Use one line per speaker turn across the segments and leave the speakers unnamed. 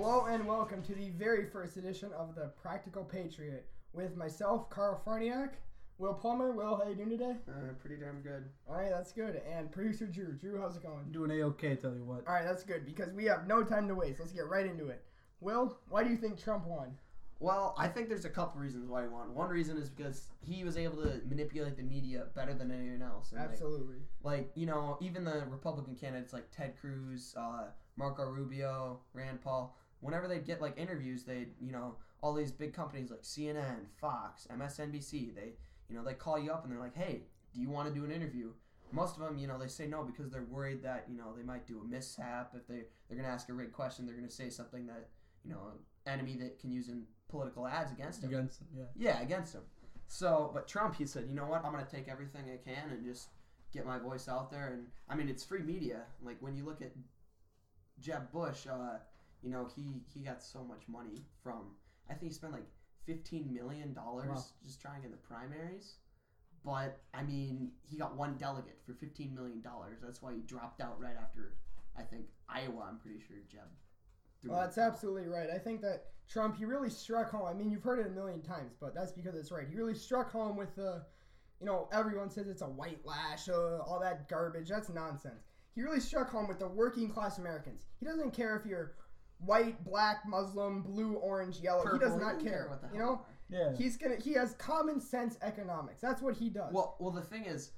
Hello and welcome to the very first edition of the Practical Patriot with myself, Carl Farniak, Will Plummer. Will, how you doing today?
Uh, pretty damn good.
All right, that's good. And producer Drew. Drew, how's it going?
Doing a-okay, tell you what.
All right, that's good because we have no time to waste. Let's get right into it. Will, why do you think Trump won?
Well, I think there's a couple reasons why he won. One reason is because he was able to manipulate the media better than anyone else. And like-
Absolutely.
Like, you know, even the Republican candidates like Ted Cruz, uh, Marco Rubio, Rand Paul, whenever they'd get like interviews, they, you know, all these big companies like CNN, Fox, MSNBC, they, you know, they call you up and they're like, hey, do you want to do an interview? Most of them, you know, they say no because they're worried that, you know, they might do a mishap. If they, they're going to ask a rigged question, they're going to say something that, you know, enemy that can use in political ads against them.
Against yeah.
Yeah, against him. So, but Trump, he said, you know what? I'm going to take everything I can and just get my voice out there. And I mean, it's free media. Like when you look at Jeb Bush, uh, you know, he he got so much money from. I think he spent like 15 million dollars
Wow.
just trying in the primaries. But I mean, he got one delegate for 15 million dollars. That's why he dropped out right after. I think Iowa. I'm pretty sure Jeb. threw
Well, that's absolutely right. I think that Trump, he really struck home. I mean, you've heard it a million times, but that's because it's right. He really struck home with the, you know, everyone says it's a white lash, uh, all that garbage. That's nonsense. He really struck home with the working class Americans. He doesn't care if you're white, black, Muslim, blue, orange, yellow. he does
Purple,
not
doesn't
care.
what the
you know.
Yeah.
he's gonna. He has common sense economics. That's what he does.
Well, well, the thing is,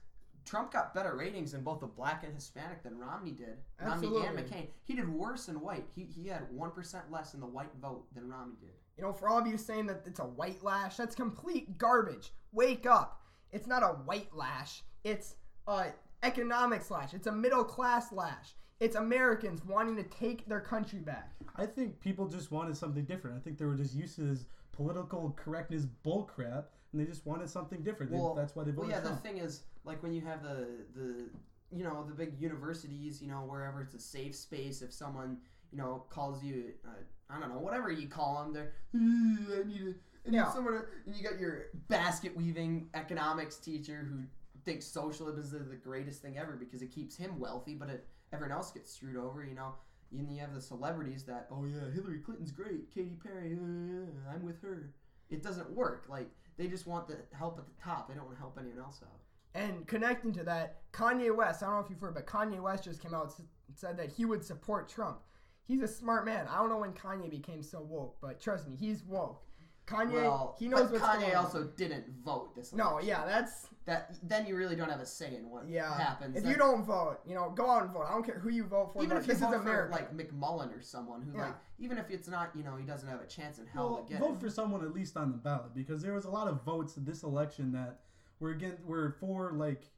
Trump got better ratings in both the black and Hispanic than Romney did. Romney and McCain. He did worse in white. He, he had one percent less in the white vote than Romney did.
You know, for all of you saying that it's a white lash, that's complete garbage. Wake up. It's not a white lash. It's a economics lash. It's a middle class lash. It's Americans wanting to take their country back.
I think people just wanted something different. I think they were just used to this political correctness bullcrap, and they just wanted something different. They- that's why they voted.
Well,
voted
yeah. The thing is, like when you have the the you know the big universities, you know wherever it's a safe space. If someone you know calls you, uh, I don't know, whatever you call them, they're I need a, I need
Yeah.
someone. And you got your basket weaving economics teacher who thinks socialism is the greatest thing ever because it keeps him wealthy, but it, everyone else gets screwed over. You know. And you have the celebrities that, oh yeah, Hillary Clinton's great, Katy Perry, uh, I'm with her. It doesn't work. Like they just want the help at the top. They don't want to help anyone else out.
And connecting to that, Kanye West, I don't know if you've heard, but Kanye West just came out and said that he would support Trump. He's a smart man. I don't know when Kanye became so woke, but trust me, he's woke. Kanye,
well,
he knows
but
what's
Kanye
going on.
also didn't vote this.
No, yeah, that's
That then you really don't have a say in what
yeah.
happens.
If
That-
you don't vote, you know, go out and vote. I don't care who you vote for.
even
but
if you
this
vote
is America.
for like McMullin or someone who
Yeah.
like, even if it's not, you know, he doesn't have a chance in hell
Well,
to get
vote
it.
for someone at least on the ballot because there was a lot of votes this election that were again were for like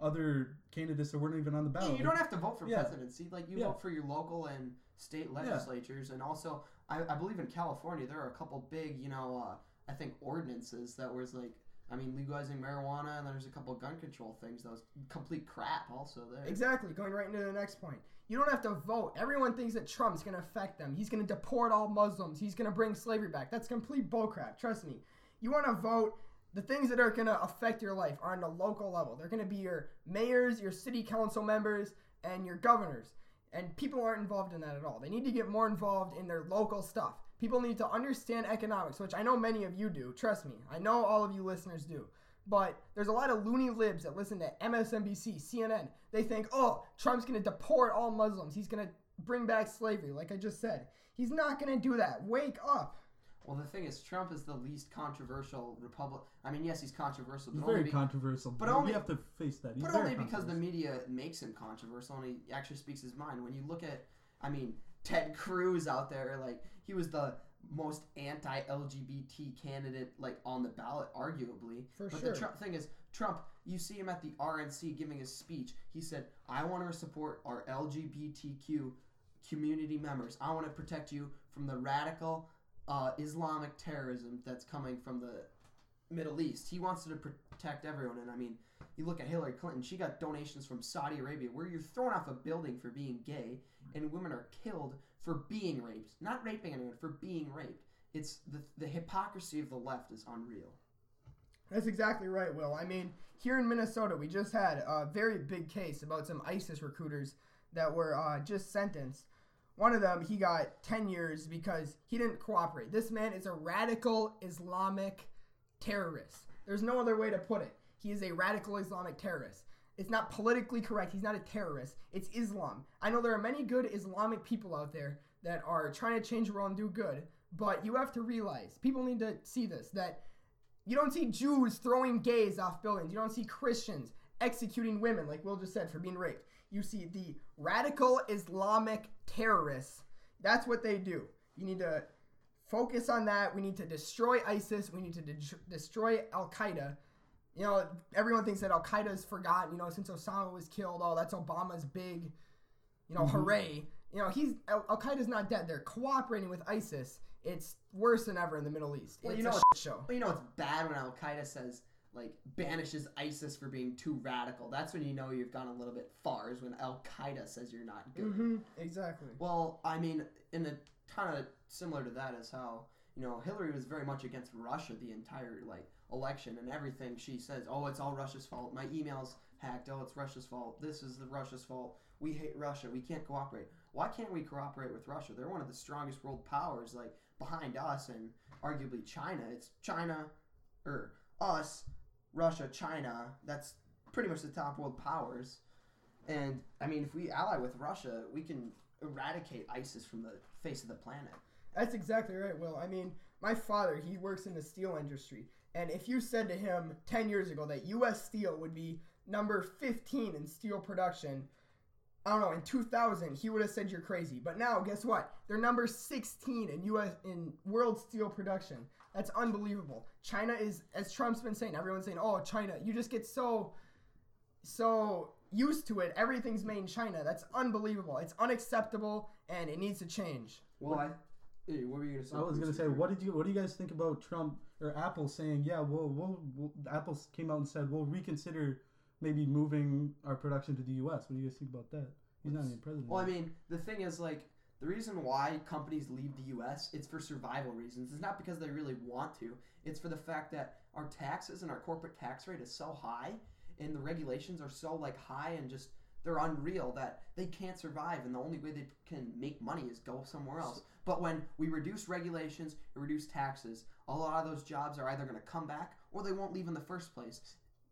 other candidates that weren't even on the
Yeah,
ballot.
you don't have to vote for
Yeah.
presidency. Like you
Yeah.
vote for your local and state legislatures, and also I, I believe in California there are a couple big, you know, uh, I think ordinances that was like, I mean, legalizing marijuana, and there's a couple gun control things that was complete crap also there.
Exactly. Going right into the next point. You don't have to vote. Everyone thinks that Trump's going to affect them. He's going to deport all Muslims. He's going to bring slavery back. That's complete bullcrap. Trust me. You want to vote. The things that are going to affect your life are on the local level. They're going to be your mayors, your city council members, and your governors. And people aren't involved in that at all. They need to get more involved in their local stuff. People need to understand economics, which I know many of you do. Trust me. I know all of you listeners do. But there's a lot of loony libs that listen to MSNBC, CNN. They think, oh, Trump's going to deport all Muslims. He's going to bring back slavery, like I just said. He's not going to do that. Wake up.
Well, the thing is, Trump is the least controversial Republic. I mean, yes, he's controversial,
He's
but
very
only, be-
controversial,
but
but
only-
we have to face that. He's
but only because the media makes him controversial and he actually speaks his mind. When you look at, I mean, Ted Cruz out there, like he was the most anti-LGBT candidate like on the ballot, arguably.
For
but
sure.
the Trump thing is, Trump. You see him at the RNC giving his speech. He said, "I want to support our LGBTQ community members. I want to protect you from the radical uh, Islamic terrorism that's coming from the Middle East. He wants to protect everyone. And I mean, you look at Hillary Clinton, she got donations from Saudi Arabia where you're thrown off a building for being gay and women are killed for being raped. Not raping anyone, for being raped. It's the, the hypocrisy of the left is unreal.
That's exactly right, Will. I mean, here in Minnesota, we just had a very big case about some ISIS recruiters that were uh, just sentenced. One of them, he got 10 years because he didn't cooperate. This man is a radical Islamic terrorist. There's no other way to put it. He is a radical Islamic terrorist. It's not politically correct. He's not a terrorist. It's Islam. I know there are many good Islamic people out there that are trying to change the world and do good, but you have to realize, people need to see this, that you don't see Jews throwing gays off buildings. You don't see Christians executing women, like Will just said, for being raped. You see the radical Islamic terrorists. That's what they do. You need to focus on that. We need to destroy ISIS. We need to de- destroy Al Qaeda. You know, everyone thinks that Al Qaeda is forgotten. You know, since Osama was killed, oh, that's Obama's big, you know, mm-hmm. hooray. You know, he's Al Qaeda's not dead. They're cooperating with ISIS. It's worse than ever in the Middle East.
Well,
it's
you know
a show.
Well, you know it's bad when Al Qaeda says like banishes ISIS for being too radical. That's when you know you've gone a little bit far. Is when Al Qaeda says you're not good.
hmm Exactly.
Well, I mean, in a ton of similar to that is how you know Hillary was very much against Russia the entire like election and everything. She says, "Oh, it's all Russia's fault. My emails hacked. Oh, it's Russia's fault. This is the Russia's fault. We hate Russia. We can't cooperate. Why can't we cooperate with Russia? They're one of the strongest world powers, like behind us and arguably China. It's China, or us, Russia, China. That's pretty much the top world powers." And I mean, if we ally with Russia, we can eradicate ISIS from the face of the planet.
That's exactly right, Will. I mean, my father, he works in the steel industry. And if you said to him 10 years ago that US Steel would be number 15 in steel production, I don't know, in 2000, he would have said you're crazy. But now, guess what? They're number 16 in US in world steel production. That's unbelievable. China is as Trump's been saying, everyone's saying, "Oh, China." You just get so so used to it. Everything's made in China. That's unbelievable. It's unacceptable and it needs to change.
Well, I. Hey, what were you gonna say?
I was gonna say, what did you, what do you guys think about Trump or Apple saying, yeah, we'll, we'll, we'll Apple came out and said we'll reconsider maybe moving our production to the U.S. What do you guys think about that? He's not even president.
Well, I mean, the thing is, like, the reason why companies leave the U.S. it's for survival reasons. It's not because they really want to. It's for the fact that our taxes and our corporate tax rate is so high, and the regulations are so like high and just they're unreal that they can't survive, and the only way they can make money is go somewhere else. But when we reduce regulations and reduce taxes, a lot of those jobs are either going to come back or they won't leave in the first place.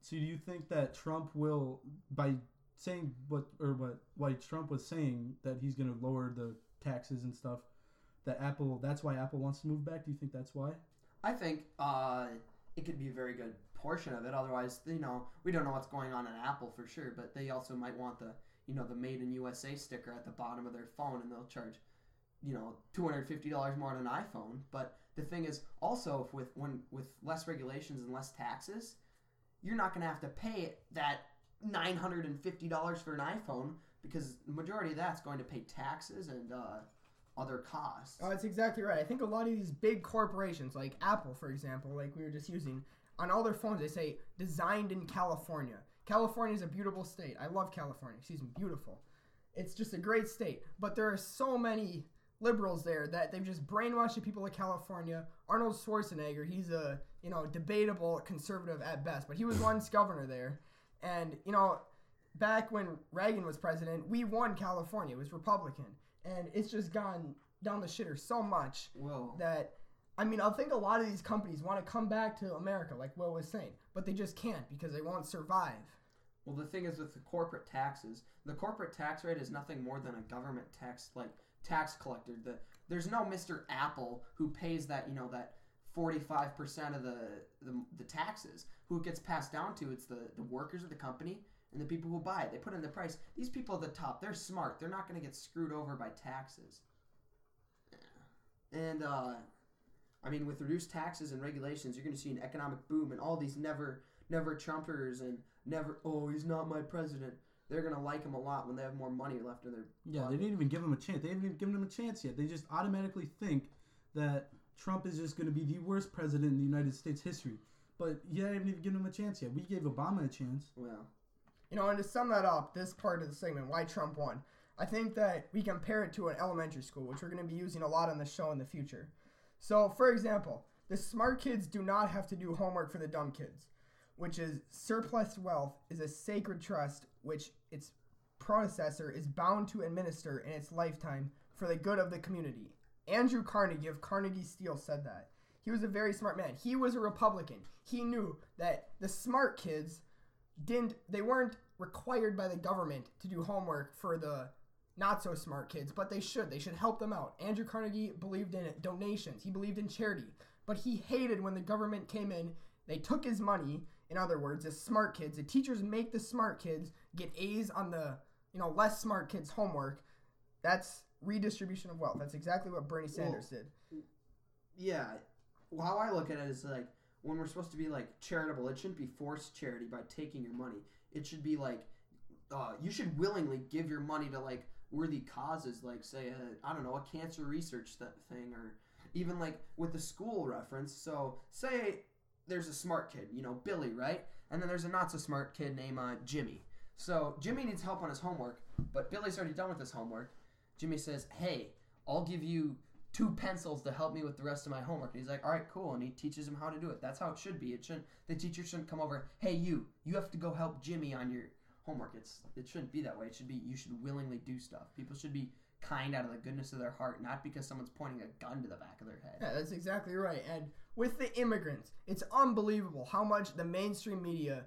So do you think that Trump will, by saying what or what what Trump was saying that he's going to lower the taxes and stuff, that Apple that's why Apple wants to move back? Do you think that's why?
I think uh, it could be a very good portion of it. Otherwise, you know, we don't know what's going on in Apple for sure. But they also might want the, you know, the Made in USA sticker at the bottom of their phone, and they'll charge, you know, two hundred fifty dollars more than an iPhone. But the thing is, also, with when with less regulations and less taxes, you're not going to have to pay that nine hundred and fifty dollars for an iPhone because the majority of that's going to pay taxes and uh, other costs.
Oh, that's exactly right. I think a lot of these big corporations, like Apple, for example, like we were just using, on all their phones they say designed in California. California is a beautiful state. I love California. Excuse me, beautiful. It's just a great state. But there are so many liberals there that they've just brainwashed the people of California. Arnold Schwarzenegger, he's a you know debatable conservative at best, but he was once governor there, and you know back when Reagan was president, we won California. It was Republican, and it's just gone down the shitter so much
Well,
that I mean, I think a lot of these companies want to come back to America, like Will was saying, but they just can't because they won't survive.
Well, the thing is with the corporate taxes, the corporate tax rate is nothing more than a government tax, like tax collector. The there's no Mr. Apple who pays that, you know, that 45% of the, the the taxes. Who it gets passed down to? It's the the workers of the company and the people who buy it. They put in the price. These people at the top, they're smart. They're not going to get screwed over by taxes. And uh, I mean, with reduced taxes and regulations, you're going to see an economic boom, and all these never never Trumpers and never oh he's not my president. They're gonna like him a lot when they have more money left in their.
Yeah,
pocket.
they didn't even give him a chance. They haven't even given him a chance yet. They just automatically think that Trump is just going to be the worst president in the United States history. But yeah, I haven't even given him a chance yet. We gave Obama a chance.
Well,
You know, and to sum that up, this part of the segment, why Trump won, I think that we compare it to an elementary school, which we're going to be using a lot on the show in the future. So, for example, the smart kids do not have to do homework for the dumb kids, which is surplus wealth is a sacred trust, which it's predecessor is bound to administer in its lifetime for the good of the community. Andrew Carnegie of Carnegie Steel said that. He was a very smart man. He was a Republican. He knew that the smart kids didn't they weren't required by the government to do homework for the not so smart kids, but they should. They should help them out. Andrew Carnegie believed in donations. He believed in charity, but he hated when the government came in. They took his money. In other words, the smart kids, the teachers make the smart kids get A's on the you know less smart kids' homework. That's redistribution of wealth. That's exactly what Bernie Sanders did.
Yeah. Well, how I look at it is like when we're supposed to be like charitable, it shouldn't be forced charity by taking your money. It should be like uh, you should willingly give your money to like worthy causes, like say I don't know a cancer research th- thing, or even like with the school reference. So say there's a smart kid, you know Billy, right? And then there's a not so smart kid named uh, Jimmy. So Jimmy needs help on his homework, but Billy's already done with his homework. Jimmy says, "Hey, I'll give you two pencils to help me with the rest of my homework." And he's like, "All right, cool." And he teaches him how to do it. That's how it should be. It shouldn't. The teacher shouldn't come over. Hey, you, you have to go help Jimmy on your homework. It's it shouldn't be that way. It should be you should willingly do stuff. People should be kind out of the goodness of their heart, not because someone's pointing a gun to the back of their head.
Yeah, that's exactly right. And with the immigrants, it's unbelievable how much the mainstream media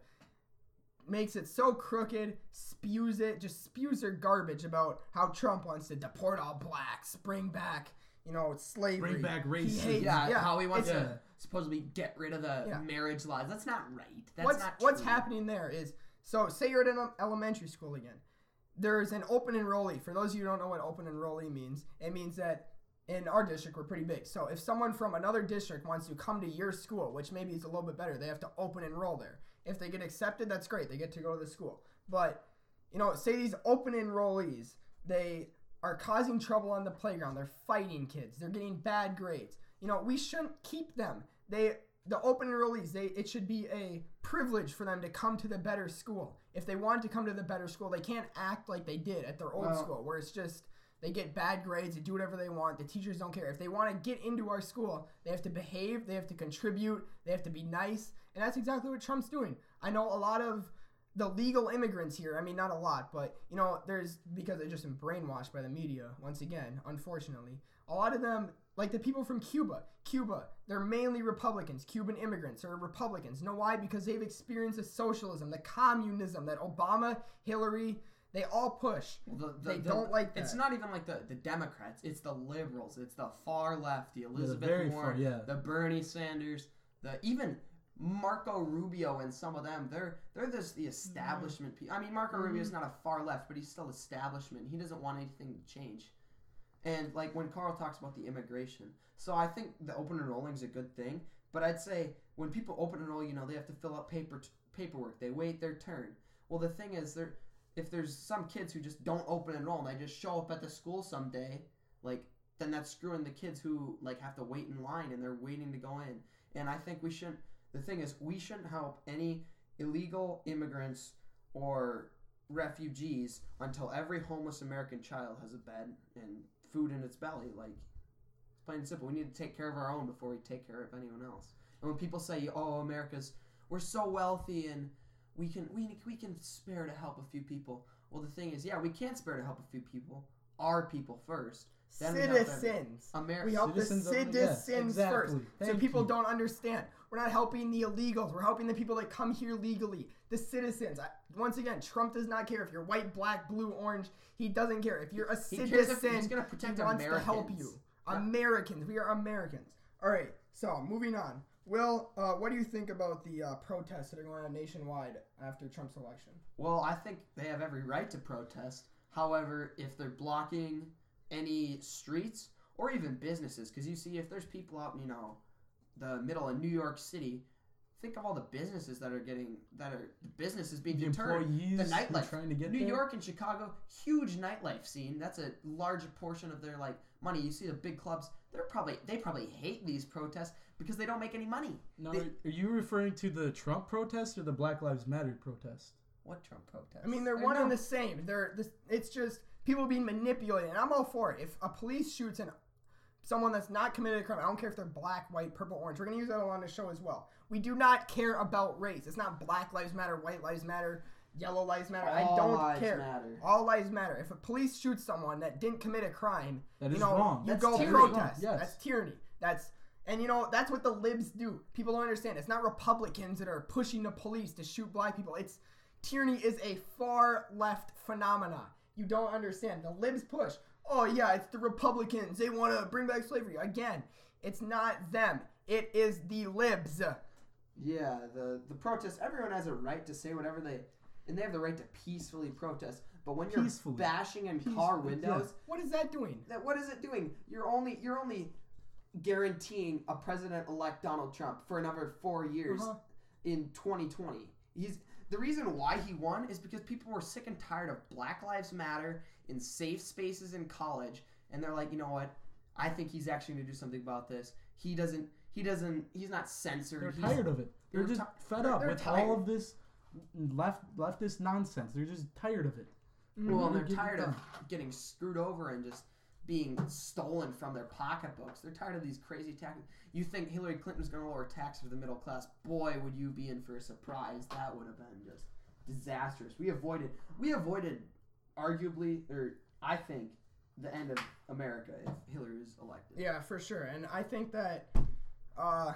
makes it so crooked, spews it, just spews their garbage about how Trump wants to deport all blacks, bring back, you know, it's slavery.
Bring back
He
racism.
hates-
Yeah,
yeah,
how he wants
it's-
to supposedly get rid of the
Yeah.
marriage laws. That's not right. That's
what's
not
what's
true.
happening there is so say you're at an elementary school again. There's an open enrollee. For those of you who don't know what open enrollee means, it means that in our district we're pretty big. So if someone from another district wants to come to your school, which maybe is a little bit better, they have to open enroll there. If they get accepted, that's great. They get to go to the school. But you know, say these open enrollees, they are causing trouble on the playground. They're fighting kids. They're getting bad grades. You know, we shouldn't keep them. They the open enrollees, they it should be a privilege for them to come to the better school. If they want to come to the better school, they can't act like they did at their old
Well-
school, where it's just they get bad grades, they do whatever they want. The teachers don't care. If they want to get into our school, they have to behave, they have to contribute, they have to be nice, and that's exactly what Trump's doing. I know a lot of the legal immigrants here. I mean, not a lot, but you know, there's because they've just been brainwashed by the media once again, unfortunately. A lot of them, like the people from Cuba, Cuba, they're mainly Republicans. Cuban immigrants are Republicans. You know why? Because they've experienced the socialism, the communism that Obama, Hillary, they all push.
Well, the, the,
They
the-
don't like
It's not even like the, the Democrats. It's the liberals. It's the far left. The Elizabeth
very
Warren.
far, yeah.
The Bernie Sanders. The even Marco Rubio and some of them. They're they're just the establishment people. I mean, Marco
Mm-hmm.
Rubio's not a far left, but he's still establishment. He doesn't want anything to change. And like when Carl talks about the immigration, so I think the open enrolling is a good thing. But I'd say when people open enroll, you know, they have to fill out paper paperwork. They wait their turn. Well, the thing is, there if there's some kids who just don't open enroll and they just show up at the school someday, like then that's screwing the kids who like have to wait in line and they're waiting to go in. And I think we shouldn't. The thing is, we shouldn't help any illegal immigrants or refugees until every homeless American child has a bed and food in its belly. Like it's plain and simple. We need to take care of our own before we take care of anyone else. And when people say, "Oh, America's we're so wealthy and we can we we can spare to help a few people," well, the thing is, yeah, we can spare to help a few people. Our people first. Then we help every-
Citizens.
Amer-
We help
Citizens
the
yeah,
citizens
exactly.
first. so people
you.
don't understand. We're not helping the illegals. We're helping the people that come here legally. The citizens. I, once again, Trump does not care if you're white, black, blue, orange. He doesn't care. If you're a
He cares if
citizen,
he's gonna protect
he wants to help you.
Yeah.
Americans. We are Americans. All right. So moving on. Will, uh, what do you think about the uh, protests that are going on nationwide after Trump's election?
Well, I think they have every right to protest. However, if they're blocking any streets or even businesses, because you see, if there's people out in, you know, the middle of New York City, think of all the businesses that are getting, that are, the businesses being
The
deterred.
employees
The nightlife.
trying to get
New
there.
York and Chicago, huge nightlife scene. That's a large portion of their, like, money. You see the big clubs, they're probably, they probably hate these protests because they don't make any money.
Now,
They-
are you referring to the Trump protest or the Black Lives Matter protest?
What Trump protest?
I mean, they're
They're
one
no-
and the same. They're this. It's just people being manipulated, and I'm all for it. If a police shoots an someone that's not committed a crime, I don't care if they're black, white, purple, orange. We're gonna use that on the show as well. We do not care about race. It's not Black Lives Matter, White Lives Matter. Yellow lives matter. I don't
lives
care.
matter.
All lives matter. If a police shoots someone that didn't commit a crime,
That
you
is
know,
wrong.
you
That's
go
tyranny.
protest.
Yes.
That's tyranny. That's and you know that's what the libs do. People don't understand. It's not Republicans that are pushing the police to shoot black people. It's tyranny is a far left phenomena. You don't understand. The libs push. Oh yeah, it's the Republicans. They want to bring back slavery again. It's not them. It is the libs.
Yeah, the the protest. Everyone has a right to say whatever they, and they have the right to peacefully protest. But when you're
Peacefully.
bashing in car
Peacefully,
windows,
What is that doing?
that what is it doing? You're only you're only guaranteeing a president-elect Donald Trump for another four years
Uh-huh.
in 2020. He's the reason why he won is because people were sick and tired of Black Lives Matter in safe spaces in college, and they're like, you know what? I think he's actually going to do something about this. He doesn't. He doesn't. He's not censored.
They're
He's-
tired of it. They're
they're
just
ti-
fed
they're-
up
they're
with
tired.
all of this left leftist nonsense. They're just tired of it.
Well, and they're tired of getting screwed over and just being stolen from their pocketbooks. They're tired of these crazy taxes. You think Hillary Clinton was going to lower taxes for the middle class? Boy, would you be in for a surprise. That would have been just disastrous. We avoided we avoided arguably or I think the end of America if Hillary was elected.
Yeah, for sure. And I think that uh,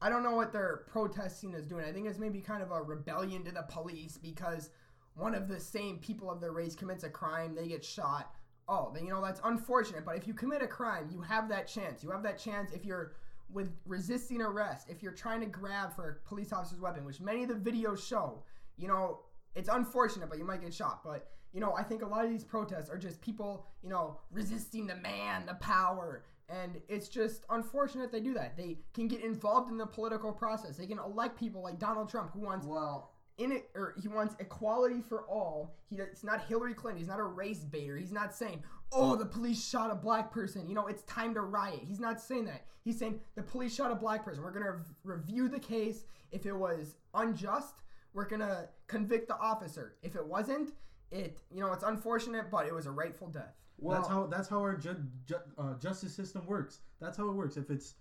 I don't know what their protesting is doing. I think it's maybe kind of a rebellion to the police because one of the same people of their race commits a crime, they get shot. Oh, then you know that's unfortunate. But if you commit a crime, you have that chance. You have that chance if you're with resisting arrest, if you're trying to grab for a police officer's weapon, which many of the videos show. You know, it's unfortunate, but you might get shot. But you know, I think a lot of these protests are just people, you know, resisting the man, the power. And it's just unfortunate they do that. They can get involved in the political process. They can elect people like Donald Trump, who wants
Well,
in it, or he wants equality for all. He, it's not Hillary Clinton. He's not a race baiter. He's not saying, "Oh, the police shot a black person." You know, it's time to riot. He's not saying that. He's saying the police shot a black person. We're gonna rev- review the case. If it was unjust, we're gonna convict the officer. If it wasn't, it you know it's unfortunate, but it was a rightful death.
well
that's how that's how our ju- ju- uh, justice system works. That's how it works. If it's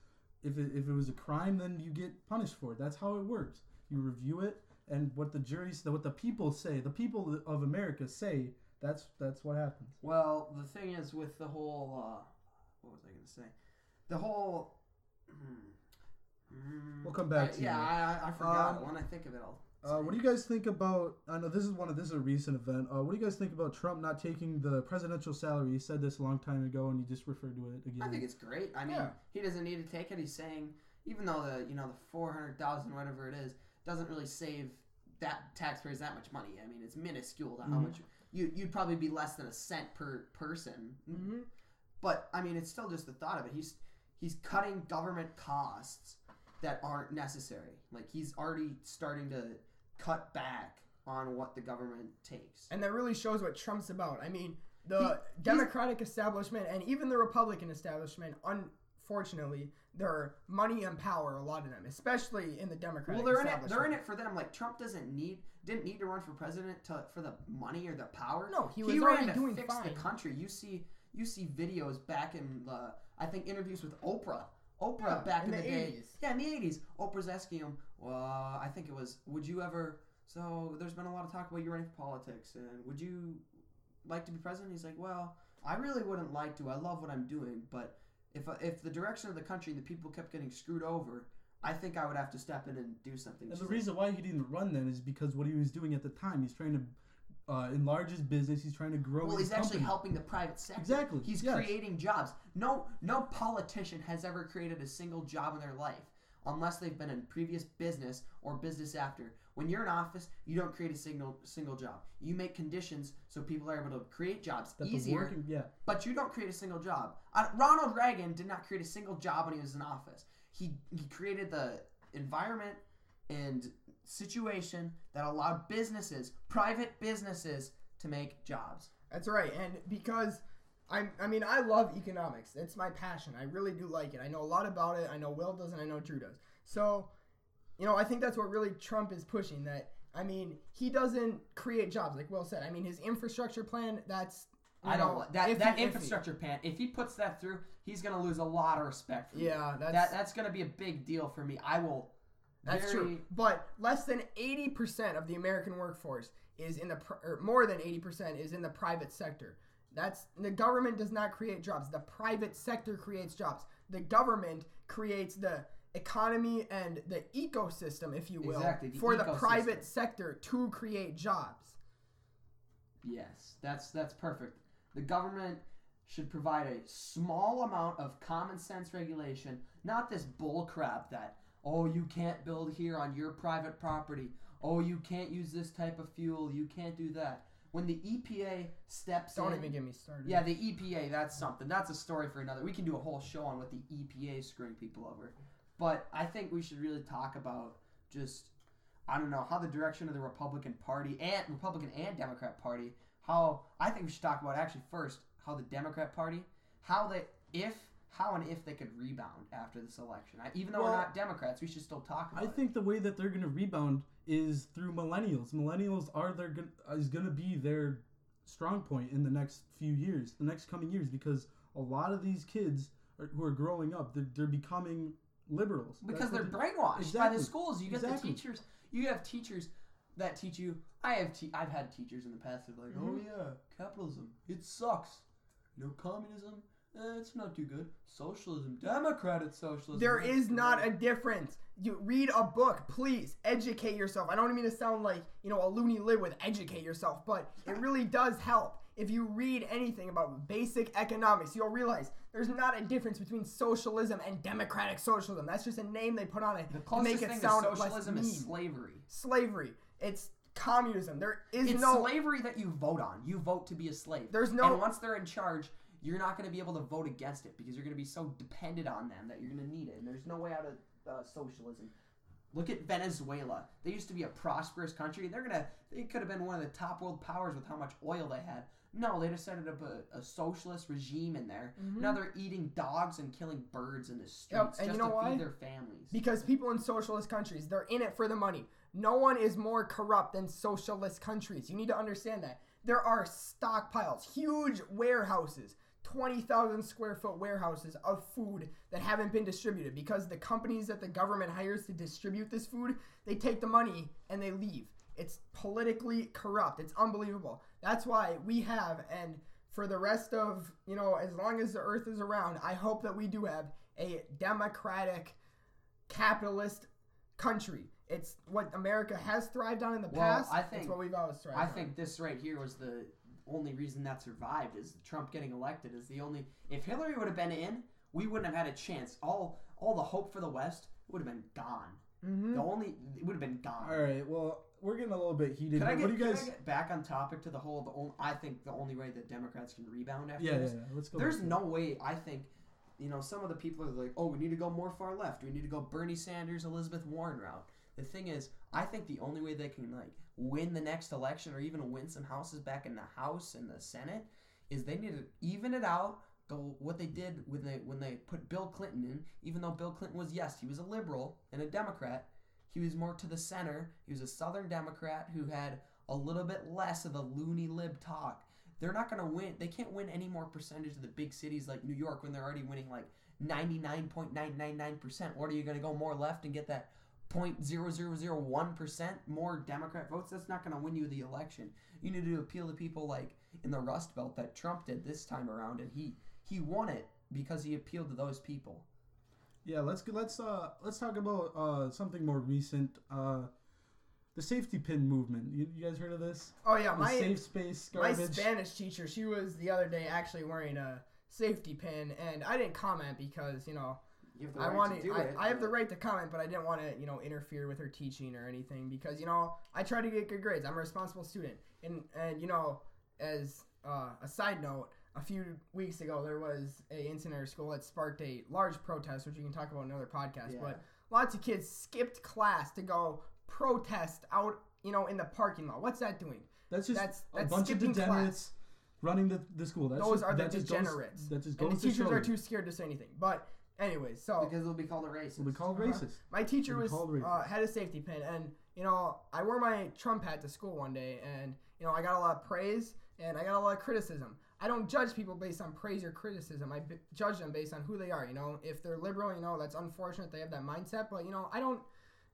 if it, if it was a crime, then you get punished for it. That's how it works. You review it, and what the juries, what the people say, the people of America say, that's that's what happens.
Well, the thing is with the whole uh, what was I going to say? The whole. Hmm,
We'll come back
I-
to
yeah,
you.
I, I forgot
Um.
When I think of it, I'll.
Uh, what do you guys think about? I know this is one of this is a recent event. Uh, what do you guys think about Trump not taking the presidential salary? He said this a long time ago, and he just referred to it again.
I think it's great. I mean,
Yeah.
he doesn't need to take it. He's saying, even though the you know the four hundred thousand whatever it is doesn't really save that taxpayers that much money. I mean, it's minuscule to how
Mhm.
much you you'd probably be less than a cent per person.
Mm-hmm.
But I mean, it's still just the thought of it. He's he's cutting government costs that aren't necessary. Like he's already starting to cut back on what the government takes.
And that really shows what Trump's about. I mean, the Democratic establishment and even the Republican establishment, unfortunately, they're money and power. A lot of them, especially in the Democratic.
Well, they're in it. They're in it for them. Like Trump doesn't need didn't need to run for president to for the money or the power.
No, he was
ran
already
to
doing
fix
fine.
the country. You see, you see videos back in the I think interviews with Oprah. Oprah
Yeah,
back
in
in,
the
day.
80s.
Yeah, in the eighties. Oprah's asking him. Well, I think it was. Would you ever? So there's been a lot of talk about you running for politics, and would you like to be president? He's like, well, I really wouldn't like to. I love what I'm doing, but if if the direction of the country, the people kept getting screwed over, I think I would have to step in and do something.
And
She's
the
like,
reason why he didn't run then is because what he was doing at the time. He's trying to uh, enlarge his business. He's trying to grow.
Well,
his
he's actually
company.
helping the private sector.
Exactly,
He's
yes.
creating jobs. No, no politician has ever created a single job in their life unless they've been in previous business or business after. When you're in office, you don't create a single single job. You make conditions so people are able to create jobs
That
easier,
working, yeah.
but you don't create a single job. Uh, Ronald Reagan did not create a single job when he was in office. He he created the environment and situation that allowed businesses, private businesses, to make jobs.
That's right, and because I, I mean, I love economics. It's my passion. I really do like it. I know a lot about it. I know Will does, and I know Drew does. So, you know, I think that's what really Trump is pushing. That I mean, he doesn't create jobs, like Will said. I mean, his infrastructure plan. That's
I don't
know,
that. that infrastructure plan. If he puts that through, he's gonna lose a lot of respect.
Yeah, that's
that that's gonna be a big deal for me. I will,
That's true. But less than 80% of the American workforce is in the pr- or more than 80% is in the private sector. That's the government does not create jobs. The private sector creates jobs. The government creates the economy and the ecosystem, if you will,
Exactly, the
for the private sector to create jobs.
Yes, that's that's perfect. The government should provide a small amount of common sense regulation, not this bull crap that oh you can't build here on your private property. Oh you can't use this type of fuel. You can't do that. When the EPA steps
Don't
in,
even get me started.
yeah, the EPA, that's something. That's a story for another. We can do a whole show on what the EPA is screwing people over. But I think we should really talk about just I don't know how the direction of the Republican Party and Republican and Democrat Party. How I think we should talk about actually first how the Democrat Party, how they if how and if they could rebound after this election. I, even though we're not Democrats, we should still talk about
I
it.
think the way that they're going to rebound is through millennials. Millennials are their is going to be their strong point in the next few years, the next coming years, because a lot of these kids are, who are growing up, they're, they're becoming liberals
because they're
what
brainwashed by the schools. You get
Exactly.
the teachers. You have teachers that teach you. I have. Te- I've had teachers in the past that are like, oh
Mhm.
yeah, capitalism, it sucks. You know, communism, eh, it's not too good. Socialism, democratic socialism.
There is that's not a difference. You read a book, please educate yourself. I don't mean to sound like you know a loony lib with educate yourself, but it really does help. If you read anything about basic economics, you'll realize there's not a difference between socialism and democratic socialism. That's just a name they put on it
The
to make it
thing
sound
to
less
socialism
mean.
is slavery.
Slavery. It's communism. There is
It's
no
slavery that you vote on. You vote to be a slave.
There's no-
And once they're in charge, you're not going to be able to vote against it because you're going to be so dependent on them that you're going to need it. And there's no way out of uh, socialism. Look at Venezuela. They used to be a prosperous country. They're gonna. They could have been one of the top world powers with how much oil they had. No, they just set up a socialist regime in there. Now they're eating dogs and killing birds in the streets
Mm-hmm. and
just
you know
to
why?
feed their families.
Because people in socialist countries, they're in it for the money. No one is more corrupt than socialist countries. You need to understand that. There are stockpiles, huge warehouses, 20,000 square foot warehouses of food that haven't been distributed because the companies that the government hires to distribute this food, they take the money and they leave. It's politically corrupt. It's unbelievable. That's why we have and for the rest of, you know, as long as the earth is around, I hope that we do have a democratic capitalist country. It's what America has thrived on in the
Well,
past.
I think-
it's what we've always thrived
I
on.
think this right here was the only reason that survived is Trump getting elected is the only if Hillary would have been in, we wouldn't have had a chance. All all the hope for the West would have been gone.
Mhm.
The only it would have been gone.
All right. Well, we're getting a little bit heated.
Could I get,
what do you guys?
Get back on topic to the whole the only, I think the only way that Democrats can rebound after
yeah, yeah,
this
yeah. Let's go.
There's no way. I think, you know, some of the people are like, "Oh, we need to go more far left. We need to go Bernie Sanders, Elizabeth Warren route." The thing is, I think the only way they can like win the next election or even win some houses back in the House and the Senate is they need to even it out. Go what they did when they when they put Bill Clinton in. Even though Bill Clinton was yes, he was a liberal and a Democrat. He was more to the center. He was a Southern Democrat who had a little bit less of the loony lib talk they're not going to win. They can't win any more percentage of the big cities like New York when they're already winning like 99.999%. What are you going to go more left and get that 0.0001% more Democrat votes? That's not going to win you the election. You need to appeal to people like in the Rust Belt that Trump did this time around, and he he won it because he appealed to those people.
Yeah, let's go, let's uh let's talk about uh something more recent. Uh, the safety pin movement. You, you guys heard of this?
oh yeah,
The
my
safe space
my
garbage.
Spanish teacher, she was the other day actually wearing a safety pin, and I didn't comment because you know
You have the
I
right
wanted
to do
I,
it.
I have the right to comment, but I didn't want to you know interfere with her teaching or anything because you know I try to get good grades. I'm a responsible student, and and you know as uh, a side note. A few weeks ago, there was a incident at our school that sparked a large protest, which you can talk about in another podcast.
Yeah.
But lots of kids skipped class to go protest out, you know, in the parking lot. What's that doing?
That's just
That's-
a
that's
bunch of
skipping class.
degenerates running the, the school. That's
Those
just,
are the
that just goes-
degenerates.
that just
And the teachers are too scared to say anything. But anyways, so
because it'll be called a racist.
Will be called
Uh-huh.
racist.
my teacher was uh, had a safety pin, and you know I wore my Trump hat to school one day, and you know I got a lot of praise and I got a lot of criticism. I don't judge people based on praise or criticism. I b- judge them based on who they are. You know, if they're liberal, you know that's unfortunate they have that mindset, but you know I don't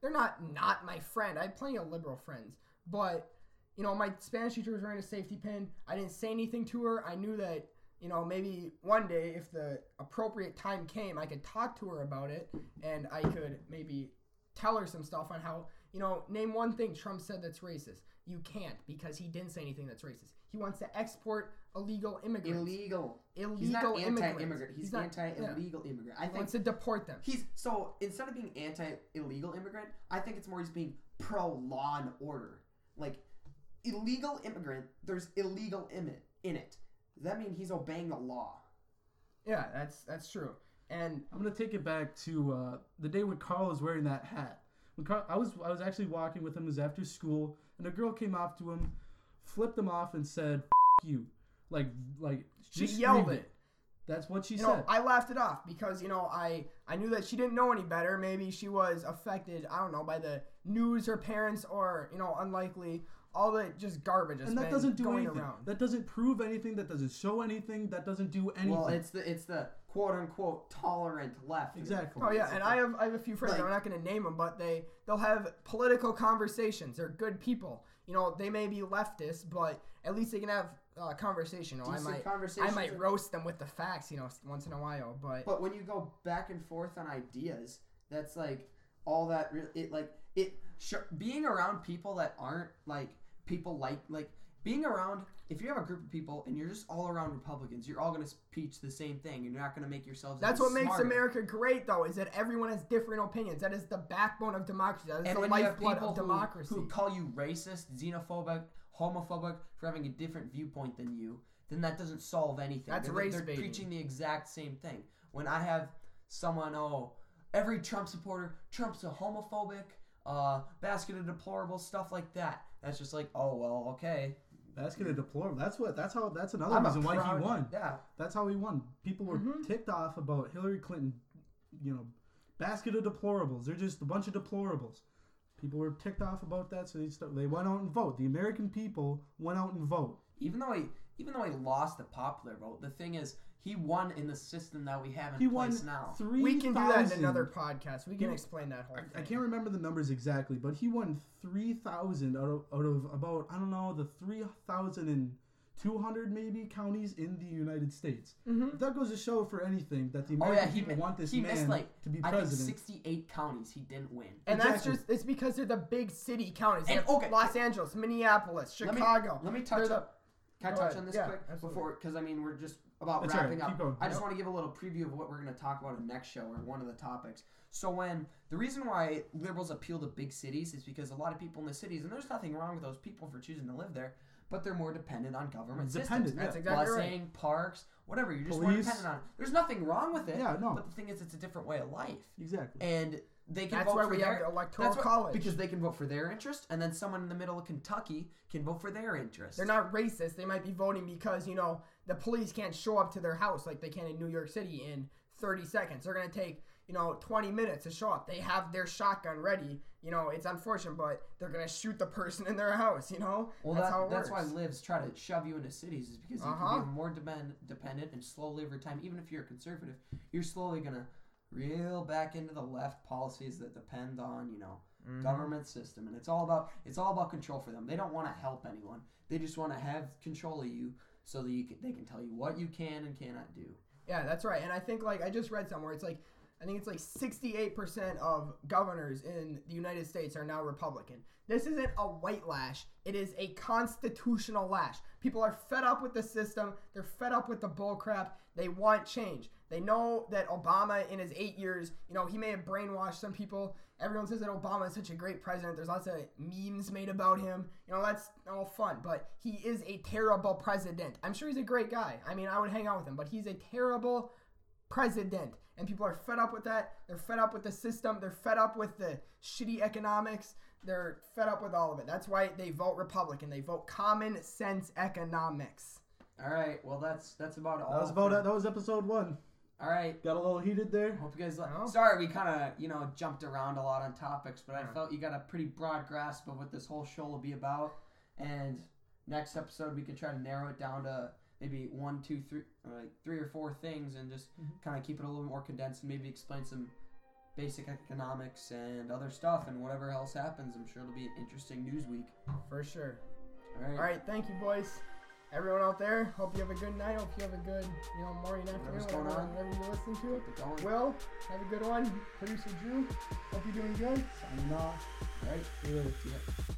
they're not not my friend. I have plenty of liberal friends, but you know, my Spanish teacher was wearing a safety pin. I didn't say anything to her. I knew that you know maybe one day if the appropriate time came, I could talk to her about it, and I could maybe tell her some stuff on how you know name one thing Trump said that's racist. You can't because he didn't say anything that's racist. He wants to export illegal immigrants.
Illegal.
illegal
He's not
immigrants.
anti-immigrant. He's,
not-
anti-illegal immigrant. I
He
think
wants to deport them.
he's so instead of being anti-illegal immigrant, I think it's more he's being pro-law and order. Like illegal immigrant, there's illegal in it. In it. Does that mean he's obeying the law?
Yeah, that's that's true. And
I'm gonna take it back to uh, the day when Carl was wearing that hat. When Carl, I was I was actually walking with him. It was after school, and a girl came off to him, flipped him off, and said "F- you," like like
she
just
yelled
screamed
it.
That's what she
You
said.
know, I laughed it off because you know I I knew that she didn't know any better. Maybe she was affected. I don't know by the news her parents or you know unlikely all the just garbage. that's
and that
been
doesn't do anything.
around.
That doesn't prove anything. That doesn't show anything. That doesn't do anything.
Well, it's the it's the quote unquote tolerant left.
Exactly.
Oh yeah, and I have I have a few friends.
Like-
I'm not going to name them, but they they'll have political conversations. They're good people. You know, they may be leftist, but at least they can have uh, conversation. Know, I might I might roast them with the facts. You know, once in a while, but
But when you go back and forth on ideas, that's like all that. Re- it like it sh- being around people that aren't like people like like being around. If you have a group of people and you're just all around Republicans, you're all gonna preach the same thing, and you're not gonna make yourselves.
That's what makes. America great, though, is that everyone has different opinions. That is the backbone of democracy. That is
And
the
when you have
lifeblood
people
of
who,
democracy.
who call you racist, xenophobic, homophobic for having a different viewpoint than you, then that doesn't solve anything.
That's
they're,
race
They're
baiting.
preaching the exact same thing. When I have someone, oh, every Trump supporter, Trump's a homophobic, uh, basket of deplorable stuff like that. That's just like, oh well, okay.
Basket of deplorable. That's what. That's how. That's another
I'm
reason why he won.
Yeah,
That's how he won. People were
Mhm.
ticked off about Hillary Clinton. You know, basket of deplorables. They're just a bunch of deplorables. People were ticked off about that, so they st- they went out and vote. The American people went out and vote.
even though he even though he lost the popular vote, the thing is he won in the system that we have in
He won
place now.
three.
we can do that in another podcast. We can
He-
explain that whole
I,
thing.
I can't remember the numbers exactly, but he won three thousand out of out of about I don't know the three thousand and two hundred maybe counties in the United States.
Mhm.
That goes to show for anything that the
Oh
American
yeah, he
people
mi-
want this
he
man
missed like
to be
I think
president.
68 counties he didn't win.
And that's
Exactly.
just it's because they're the big city counties. They
And, okay,
Los Angeles, Minneapolis,
Let me-
Chicago.
Let me
They're
touch
the-
up. Can I
Go
touch
ahead.
on this
Yeah,
quick
absolutely.
before? Because I mean, we're just about
That's all right.
wrapping up.
Keep going.
I just want to give a little preview of what we're going to talk about in next show or one of the topics. So when the reason why liberals appeal to big cities is because a lot of people in the cities, and there's nothing wrong with those people for choosing to live there, but they're more dependent on government
Dependent,
systems.
That's exactly
Busing,
right.
parks, whatever. You're just more dependent on. it. There's nothing wrong with it.
Yeah, no.
But the thing is, it's a different way of life,
Exactly.
and they can
That's
vote
why
for
we
their,
have the electoral
that's what-
college.
because they can vote for their interest, and then someone in the middle of Kentucky can vote for their interest.
They're not racist. They might be voting because, you know, the police can't show up to their house like they can in New York City in 30 seconds. They're going to take, you know, 20 minutes to show up. They have their shotgun ready. You know, it's unfortunate, but they're going to shoot the person in their house, you know?
Well,
that's
that,
how it
that's why libs try to shove you into cities is because you
Uh-huh.
can be more depend, dependent and slowly over time, even if you're a conservative, you're slowly gonna reel back into the left policies that depend on you know
Mm-hmm.
government system, and it's all about it's all about control for them. They don't want to help anyone. They just want to have control of you so that you can, they can tell you what you can and cannot do.
Yeah, that's right. And I think like I just read somewhere it's like I think it's like 68% of governors in the United States are now Republican. This isn't a white lash. It is a constitutional lash. People are fed up with the system. They're fed up with the bullcrap. They want change. They know that Obama in his 8 years, you know, he may have brainwashed some people. Everyone says that Obama is such a great president. There's lots of memes made about him. You know, that's all fun, but he is a terrible president. I'm sure he's a great guy. I mean, I would hang out with him, but he's a terrible president. And people are fed up with that. They're fed up with the system. They're fed up with the shitty economics. They're fed up with all of it. That's why they vote Republican. They vote common sense economics.
All right, well that's that's about all.
That was about
for-
it. That was episode one.
All right.
Got a little heated there.
Hope you guys. Li-
No.
Sorry, we kind of you know jumped around a lot on topics, but I
Yeah.
felt you got a pretty broad grasp of what this whole show will be about. And next episode, we could try to narrow it down to maybe one, two, three, or like three or four things, and just
Mm-hmm.
kind of keep it a little more condensed, and maybe explain some basic economics and other stuff, and whatever else happens, I'm sure it'll be an interesting news week.
For sure.
All right.
All right, thank you, boys. Everyone out there, hope you have a good night. Hope you have a good, you know, morning, afternoon,
going
whatever,
on.
whatever you listen to.
Keep it going.
Will, have a good one. Producer Drew, hope you're doing good. Signing off.
All right.
See you later.
See ya.